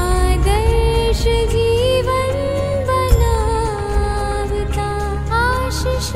आदर्श जीवन बनावता आशिष